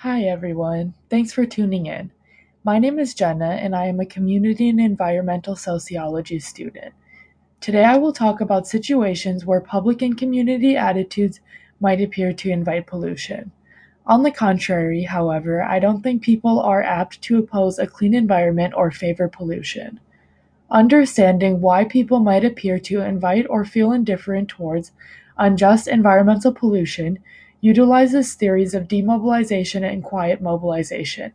Hi, everyone. Thanks for tuning in. My name is Jenna, and I am a community and environmental sociology student. Today, I will talk about situations where public and community attitudes might appear to invite pollution. On the contrary, however, I don't think people are apt to oppose a clean environment or favor pollution. Understanding why people might appear to invite or feel indifferent towards unjust environmental pollution utilizes theories of demobilization and quiet mobilization.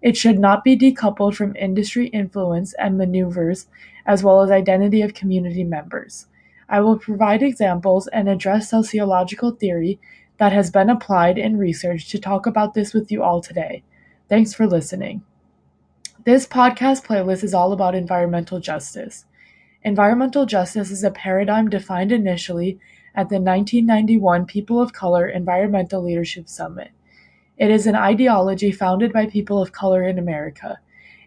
It should not be decoupled from industry influence and maneuvers, as well as identity of community members. I will provide examples and address sociological theory that has been applied in research to talk about this with you all today. Thanks for listening. This podcast playlist is all about environmental justice. Environmental justice is a paradigm defined initially at the 1991 People of Color Environmental Leadership Summit. It is an ideology founded by people of color in America.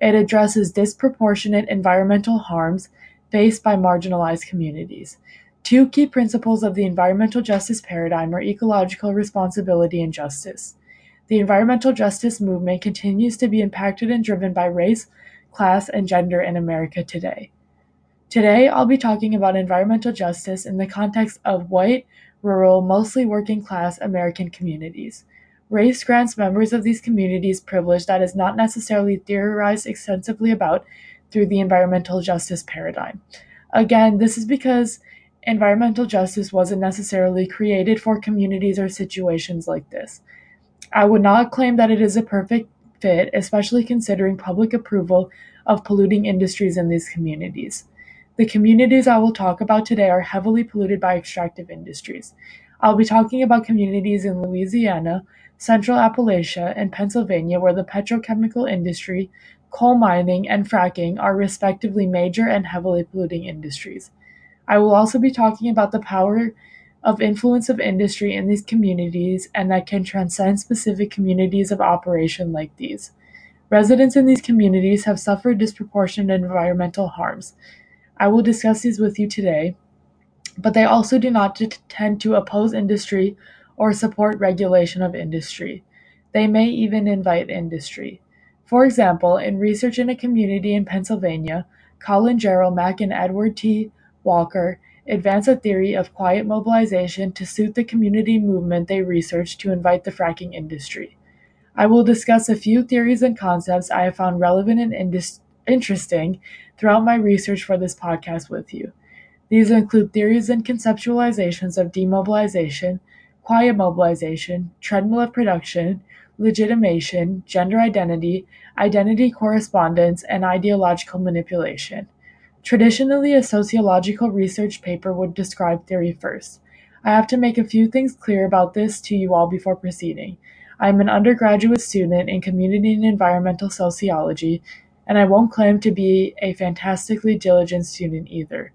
It addresses disproportionate environmental harms faced by marginalized communities. Two key principles of the environmental justice paradigm are ecological responsibility and justice. The environmental justice movement continues to be impacted and driven by race, class, and gender in America today. Today, I'll be talking about environmental justice in the context of white, rural, mostly working class American communities. Race grants members of these communities privilege that is not necessarily theorized extensively about through the environmental justice paradigm. Again, this is because environmental justice wasn't necessarily created for communities or situations like this. I would not claim that it is a perfect fit, especially considering public approval of polluting industries in these communities. The communities I will talk about today are heavily polluted by extractive industries. I'll be talking about communities in Louisiana, Central Appalachia, and Pennsylvania where the petrochemical industry, coal mining, and fracking are respectively major and heavily polluting industries. I will also be talking about the power of influence of industry in these communities and that can transcend specific communities of operation like these. Residents in these communities have suffered disproportionate environmental harms. I will discuss these with you today, but they also do not tend to oppose industry or support regulation of industry. They may even invite industry. For example, in research in a community in Pennsylvania, Colin Jerolmack and Edward T. Walker advance a theory of quiet mobilization to suit the community movement they researched to invite the fracking industry. I will discuss a few theories and concepts I have found relevant in indus- interesting throughout my research for this podcast with you. These include theories and conceptualizations of demobilization, quiet mobilization, treadmill of production, legitimation, gender identity, identity correspondence, and ideological manipulation. Traditionally, a sociological research paper would describe theory first. I have to make a few things clear about this to you all before proceeding. I am an undergraduate student in community and environmental sociology, and I won't claim to be a fantastically diligent student either.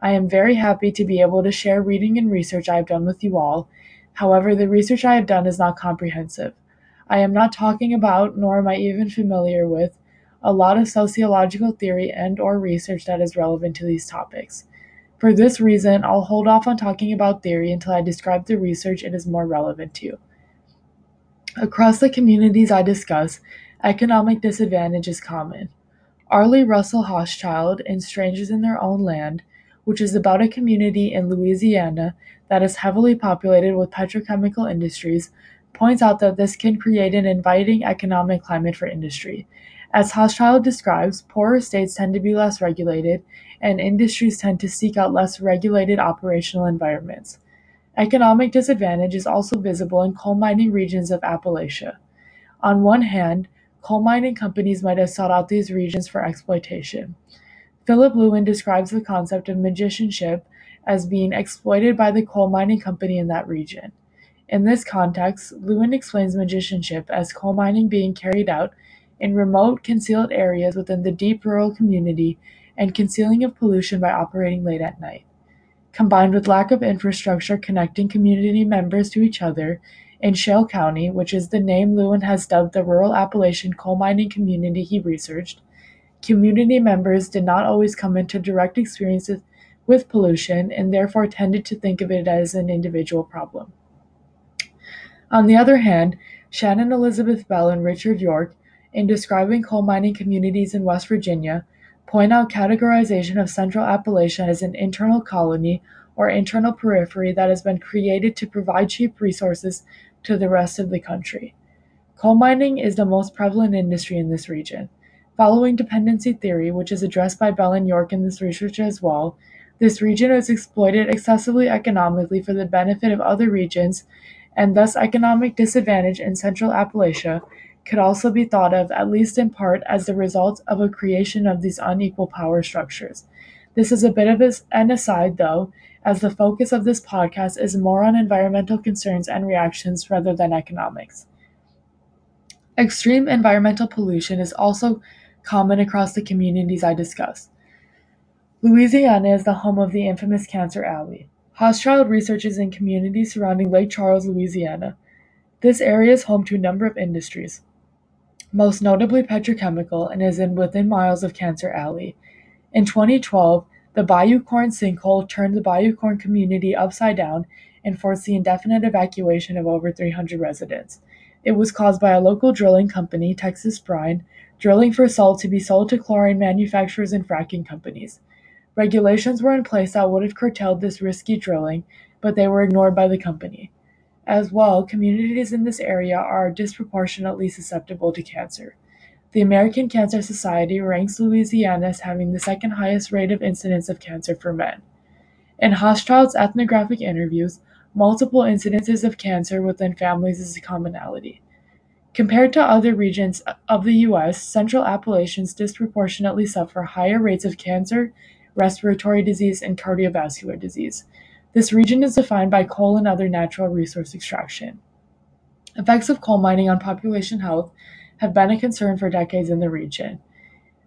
I am very happy to be able to share reading and research I have done with you all. However, the research I have done is not comprehensive. I am not talking about, nor am I even familiar with, a lot of sociological theory and or research that is relevant to these topics. For this reason, I'll hold off on talking about theory until I describe the research it is more relevant to. Across the communities I discuss, economic disadvantage is common. Arlie Russell Hochschild in Strangers in Their Own Land, which is about a community in Louisiana that is heavily populated with petrochemical industries, points out that this can create an inviting economic climate for industry, as Hochschild describes, poorer states tend to be less regulated, and industries tend to seek out less regulated operational environments. Economic disadvantage is also visible in coal mining regions of Appalachia. On one hand, coal mining companies might have sought out these regions for exploitation. Philip Lewin describes the concept of magicianship as being exploited by the coal mining company in that region. In this context, Lewin explains magicianship as coal mining being carried out in remote, concealed areas within the deep rural community and concealing of pollution by operating late at night. Combined with lack of infrastructure connecting community members to each other, in Shale County, which is the name Lewin has dubbed the rural Appalachian coal mining community he researched, community members did not always come into direct experiences with pollution and therefore tended to think of it as an individual problem. On the other hand, Shannon Elizabeth Bell and Richard York, in describing coal mining communities in West Virginia, point out categorization of Central Appalachia as an internal colony or internal periphery that has been created to provide cheap resources to the rest of the country. Coal mining is the most prevalent industry in this region. Following dependency theory, which is addressed by Bell and York in this research as well, this region is exploited excessively economically for the benefit of other regions, and thus economic disadvantage in Central Appalachia could also be thought of, at least in part, as the result of a creation of these unequal power structures. This is a bit of an aside, though, as the focus of this podcast is more on environmental concerns and reactions rather than economics. Extreme environmental pollution is also common across the communities I discuss. Louisiana is the home of the infamous Cancer Alley. Hochschild researches in communities surrounding Lake Charles, Louisiana. This area is home to a number of industries, most notably petrochemical, and is in within miles of Cancer Alley. In 2012, the Bayou Corne sinkhole turned the Bayou Corne community upside down and forced the indefinite evacuation of over 300 residents. It was caused by a local drilling company, Texas Brine, drilling for salt to be sold to chlorine manufacturers and fracking companies. Regulations were in place that would have curtailed this risky drilling, but they were ignored by the company. As well, communities in this area are disproportionately susceptible to cancer. The American Cancer Society ranks Louisiana as having the second highest rate of incidence of cancer for men. In Hochschild's ethnographic interviews, multiple incidences of cancer within families is a commonality. Compared to other regions of the U.S., Central Appalachians disproportionately suffer higher rates of cancer, respiratory disease, and cardiovascular disease. This region is defined by coal and other natural resource extraction. Effects of coal mining on population health have been a concern for decades in the region.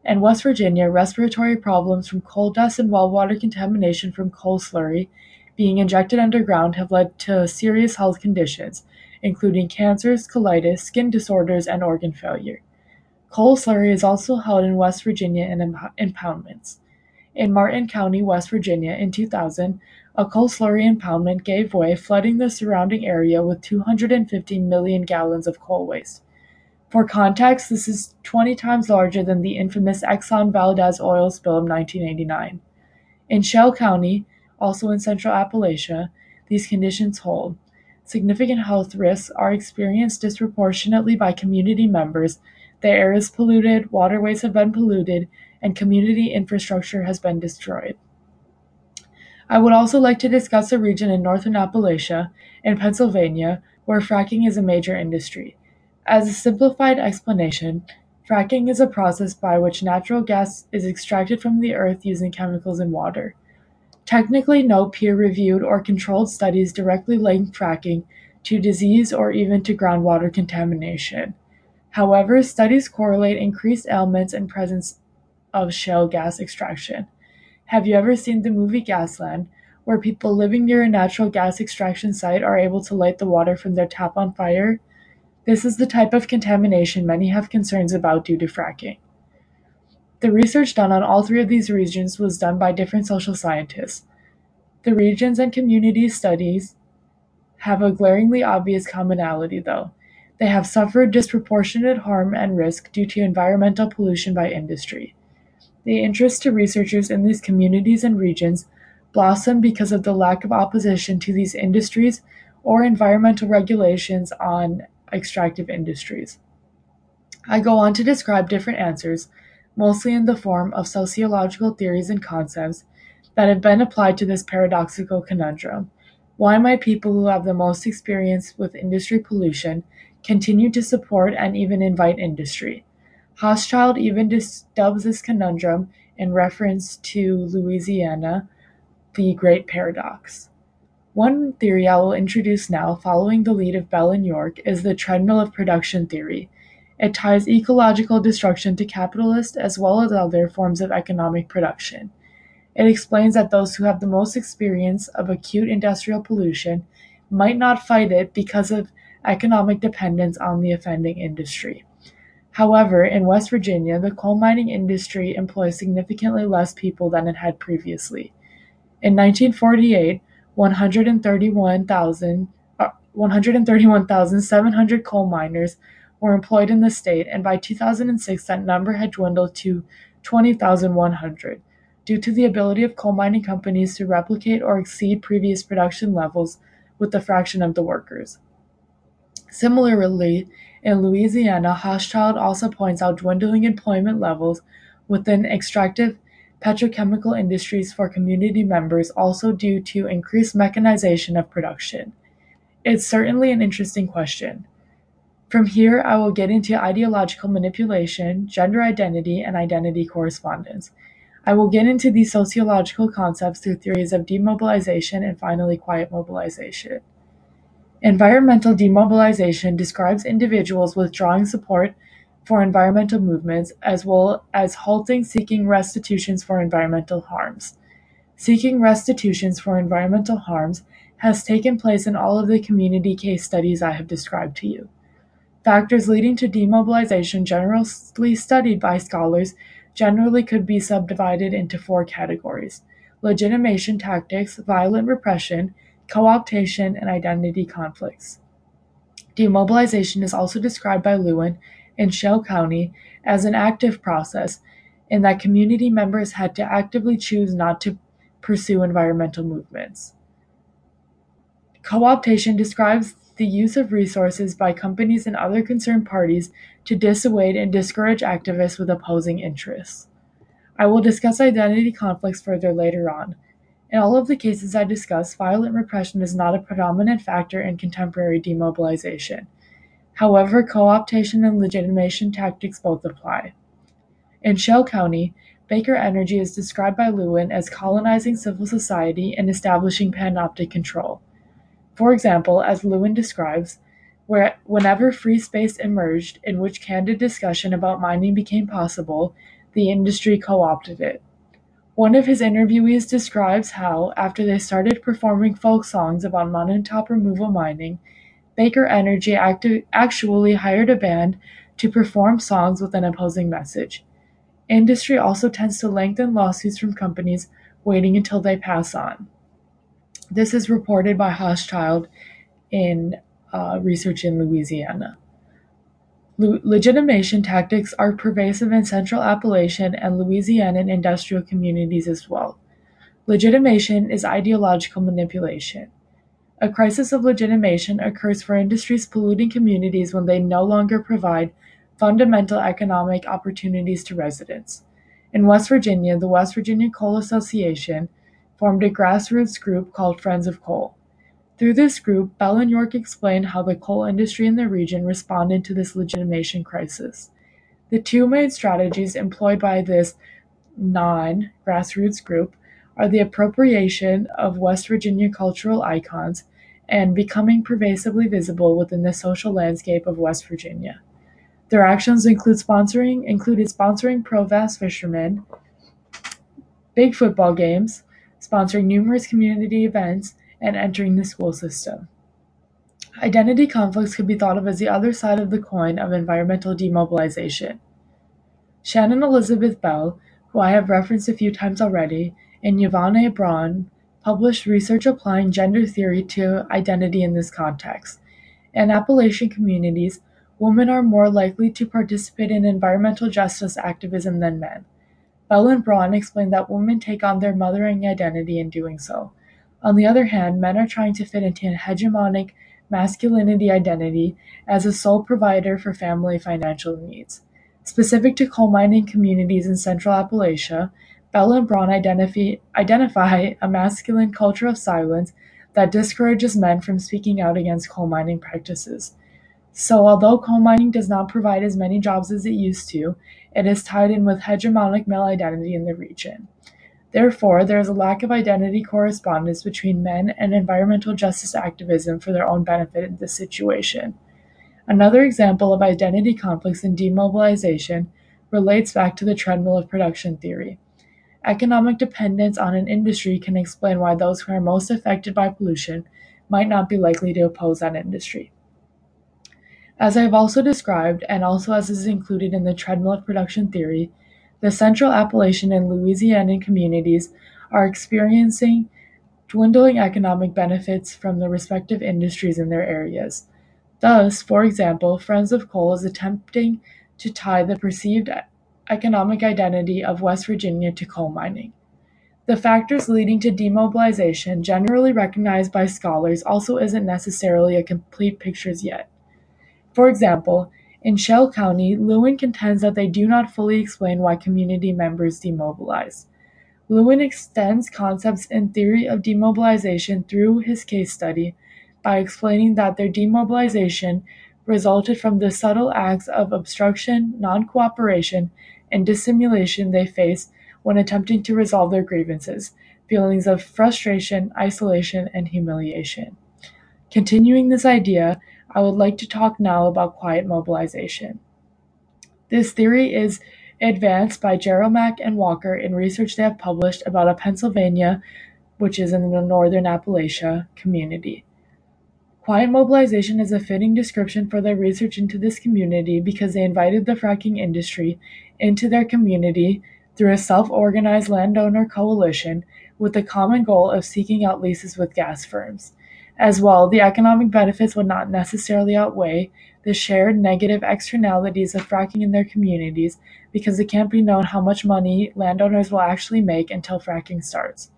In West Virginia, respiratory problems from coal dust and well water contamination from coal slurry being injected underground have led to serious health conditions, including cancers, colitis, skin disorders, and organ failure. Coal slurry is also held in West Virginia in impoundments. In Martin County, West Virginia, in 2000, a coal slurry impoundment gave way, flooding the surrounding area with 250 million gallons of coal waste. For context, this is 20 times larger than the infamous Exxon Valdez oil spill of 1989. In Shell County, also in central Appalachia, these conditions hold. Significant health risks are experienced disproportionately by community members. The air is polluted, waterways have been polluted, and community infrastructure has been destroyed. I would also like to discuss a region in northern Appalachia, in Pennsylvania, where fracking is a major industry. As a simplified explanation, fracking is a process by which natural gas is extracted from the earth using chemicals and water. Technically, no peer-reviewed or controlled studies directly link fracking to disease or even to groundwater contamination. However, studies correlate increased ailments and presence of shale gas extraction. Have you ever seen the movie Gasland, where people living near a natural gas extraction site are able to light the water from their tap on fire? This is the type of contamination many have concerns about due to fracking. The research done on all three of these regions was done by different social scientists. The regions and community studies have a glaringly obvious commonality, though. They have suffered disproportionate harm and risk due to environmental pollution by industry. The interest to researchers in these communities and regions blossomed because of the lack of opposition to these industries or environmental regulations on extractive industries. I go on to describe different answers, mostly in the form of sociological theories and concepts, that have been applied to this paradoxical conundrum. Why might people who have the most experience with industry pollution continue to support and even invite industry? Hochschild even dubs this conundrum in reference to Louisiana, the Great Paradox. One theory I will introduce now, following the lead of Bell and York, is the treadmill of production theory. It ties ecological destruction to capitalist as well as other forms of economic production. It explains that those who have the most experience of acute industrial pollution might not fight it because of economic dependence on the offending industry. However, in West Virginia, the coal mining industry employs significantly less people than it had previously. In 1948, 131,000 uh, 131,700 coal miners were employed in the state, and by 2006 that number had dwindled to 20,100 due to the ability of coal mining companies to replicate or exceed previous production levels with a fraction of the workers. Similarly, in Louisiana, Hochschild also points out dwindling employment levels within extractive petrochemical industries for community members also due to increased mechanization of production. It's certainly an interesting question. From here, I will get into ideological manipulation, gender identity, and identity correspondence. I will get into these sociological concepts through theories of demobilization and finally quiet mobilization. Environmental demobilization describes individuals withdrawing support for environmental movements as well as halting seeking restitutions for environmental harms. Seeking restitutions for environmental harms has taken place in all of the community case studies I have described to you. Factors leading to demobilization, generally studied by scholars, generally could be subdivided into four categories legitimation tactics, violent repression, co optation, and identity conflicts. Demobilization is also described by Lewin in Shell County as an active process, in that community members had to actively choose not to pursue environmental movements. Co optation describes the use of resources by companies and other concerned parties to dissuade and discourage activists with opposing interests. I will discuss identity conflicts further later on. In all of the cases I discuss, violent repression is not a predominant factor in contemporary demobilization. However, co optation and legitimation tactics both apply. In Shell County, Baker Energy is described by Lewin as colonizing civil society and establishing panoptic control. For example, as Lewin describes, where whenever free space emerged in which candid discussion about mining became possible, the industry co-opted it. One of his interviewees describes how, after they started performing folk songs about mountaintop removal mining, Baker Energy actu- actually hired a band to perform songs with an opposing message. Industry also tends to lengthen lawsuits from companies waiting until they pass on. This is reported by Hochschild in uh, research in Louisiana. legitimation tactics are pervasive in Central Appalachian and Louisianan industrial communities as well. Legitimation is ideological manipulation. A crisis of legitimation occurs for industries polluting communities when they no longer provide fundamental economic opportunities to residents. In West Virginia, the West Virginia Coal Association formed a grassroots group called Friends of Coal. Through this group, Bell and York explained how the coal industry in the region responded to this legitimation crisis. The two main strategies employed by this non grassroots group are the appropriation of West Virginia cultural icons and becoming pervasively visible within the social landscape of West Virginia. Their actions include sponsoring included sponsoring pro bass fishermen, big football games, sponsoring numerous community events, and entering the school system. Identity conflicts could be thought of as the other side of the coin of environmental demobilization. Shannon Elizabeth Bell, who I have referenced a few times already, and Yvonne Braun published research applying gender theory to identity in this context. In Appalachian communities, women are more likely to participate in environmental justice activism than men. Bell and Braun explain that women take on their mothering identity in doing so. On the other hand, men are trying to fit into a hegemonic masculinity identity as a sole provider for family financial needs. Specific to coal mining communities in Central Appalachia, Bell and Braun identify, a masculine culture of silence that discourages men from speaking out against coal mining practices. So, although coal mining does not provide as many jobs as it used to, it is tied in with hegemonic male identity in the region. Therefore, there is a lack of identity correspondence between men and environmental justice activism for their own benefit in this situation. Another example of identity conflicts and demobilization relates back to the treadmill of production theory. Economic dependence on an industry can explain why those who are most affected by pollution might not be likely to oppose that industry. As I have also described, and also as is included in the treadmill of production theory, the Central Appalachian and Louisianan communities are experiencing dwindling economic benefits from the respective industries in their areas. Thus, for example, Friends of Coal is attempting to tie the perceived economic identity of West Virginia to coal mining. The factors leading to demobilization, generally recognized by scholars, also isn't necessarily a complete picture yet. For example, in Shell County, Lewin contends that they do not fully explain why community members demobilize. Lewin extends concepts and theory of demobilization through his case study by explaining that their demobilization resulted from the subtle acts of obstruction, non cooperation, and dissimulation they face when attempting to resolve their grievances, feelings of frustration, isolation, and humiliation. Continuing this idea, I would like to talk now about quiet mobilization. This theory is advanced by Jerolmack and Walker in research they have published about a Pennsylvania, which is in the northern Appalachia, community. Quiet mobilization is a fitting description for their research into this community because they invited the fracking industry into their community through a self-organized landowner coalition with the common goal of seeking out leases with gas firms. As well, the economic benefits would not necessarily outweigh the shared negative externalities of fracking in their communities because it can't be known how much money landowners will actually make until fracking starts.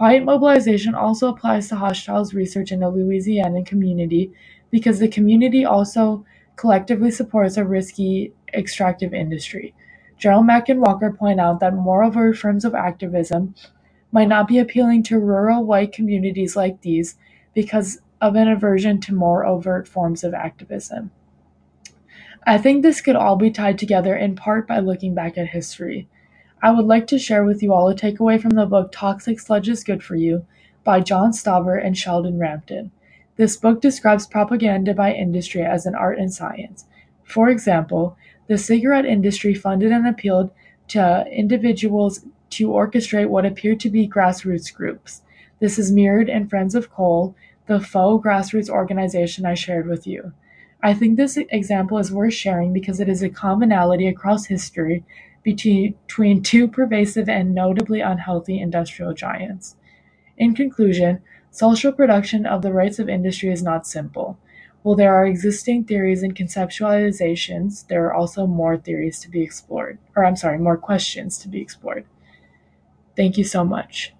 Quiet mobilization also applies to Hochschild's research in the Louisiana community because the community also collectively supports a risky extractive industry. Jerolmack and Walker point out that moreover forms of activism might not be appealing to rural white communities like these because of an aversion to more overt forms of activism. I think this could all be tied together in part by looking back at history. I would like to share with you all a takeaway from the book Toxic Sludge is Good for You by John Stauber and Sheldon Rampton. This book describes propaganda by industry as an art and science. For example, the cigarette industry funded and appealed to individuals to orchestrate what appeared to be grassroots groups. This is mirrored in Friends of Coal, the faux grassroots organization I shared with you. I think this example is worth sharing because it is a commonality across history between two pervasive and notably unhealthy industrial giants. In conclusion, social production of the rights of industry is not simple. While there are existing theories and conceptualizations, there are also more theories to be explored, or I'm sorry, more questions to be explored. Thank you so much.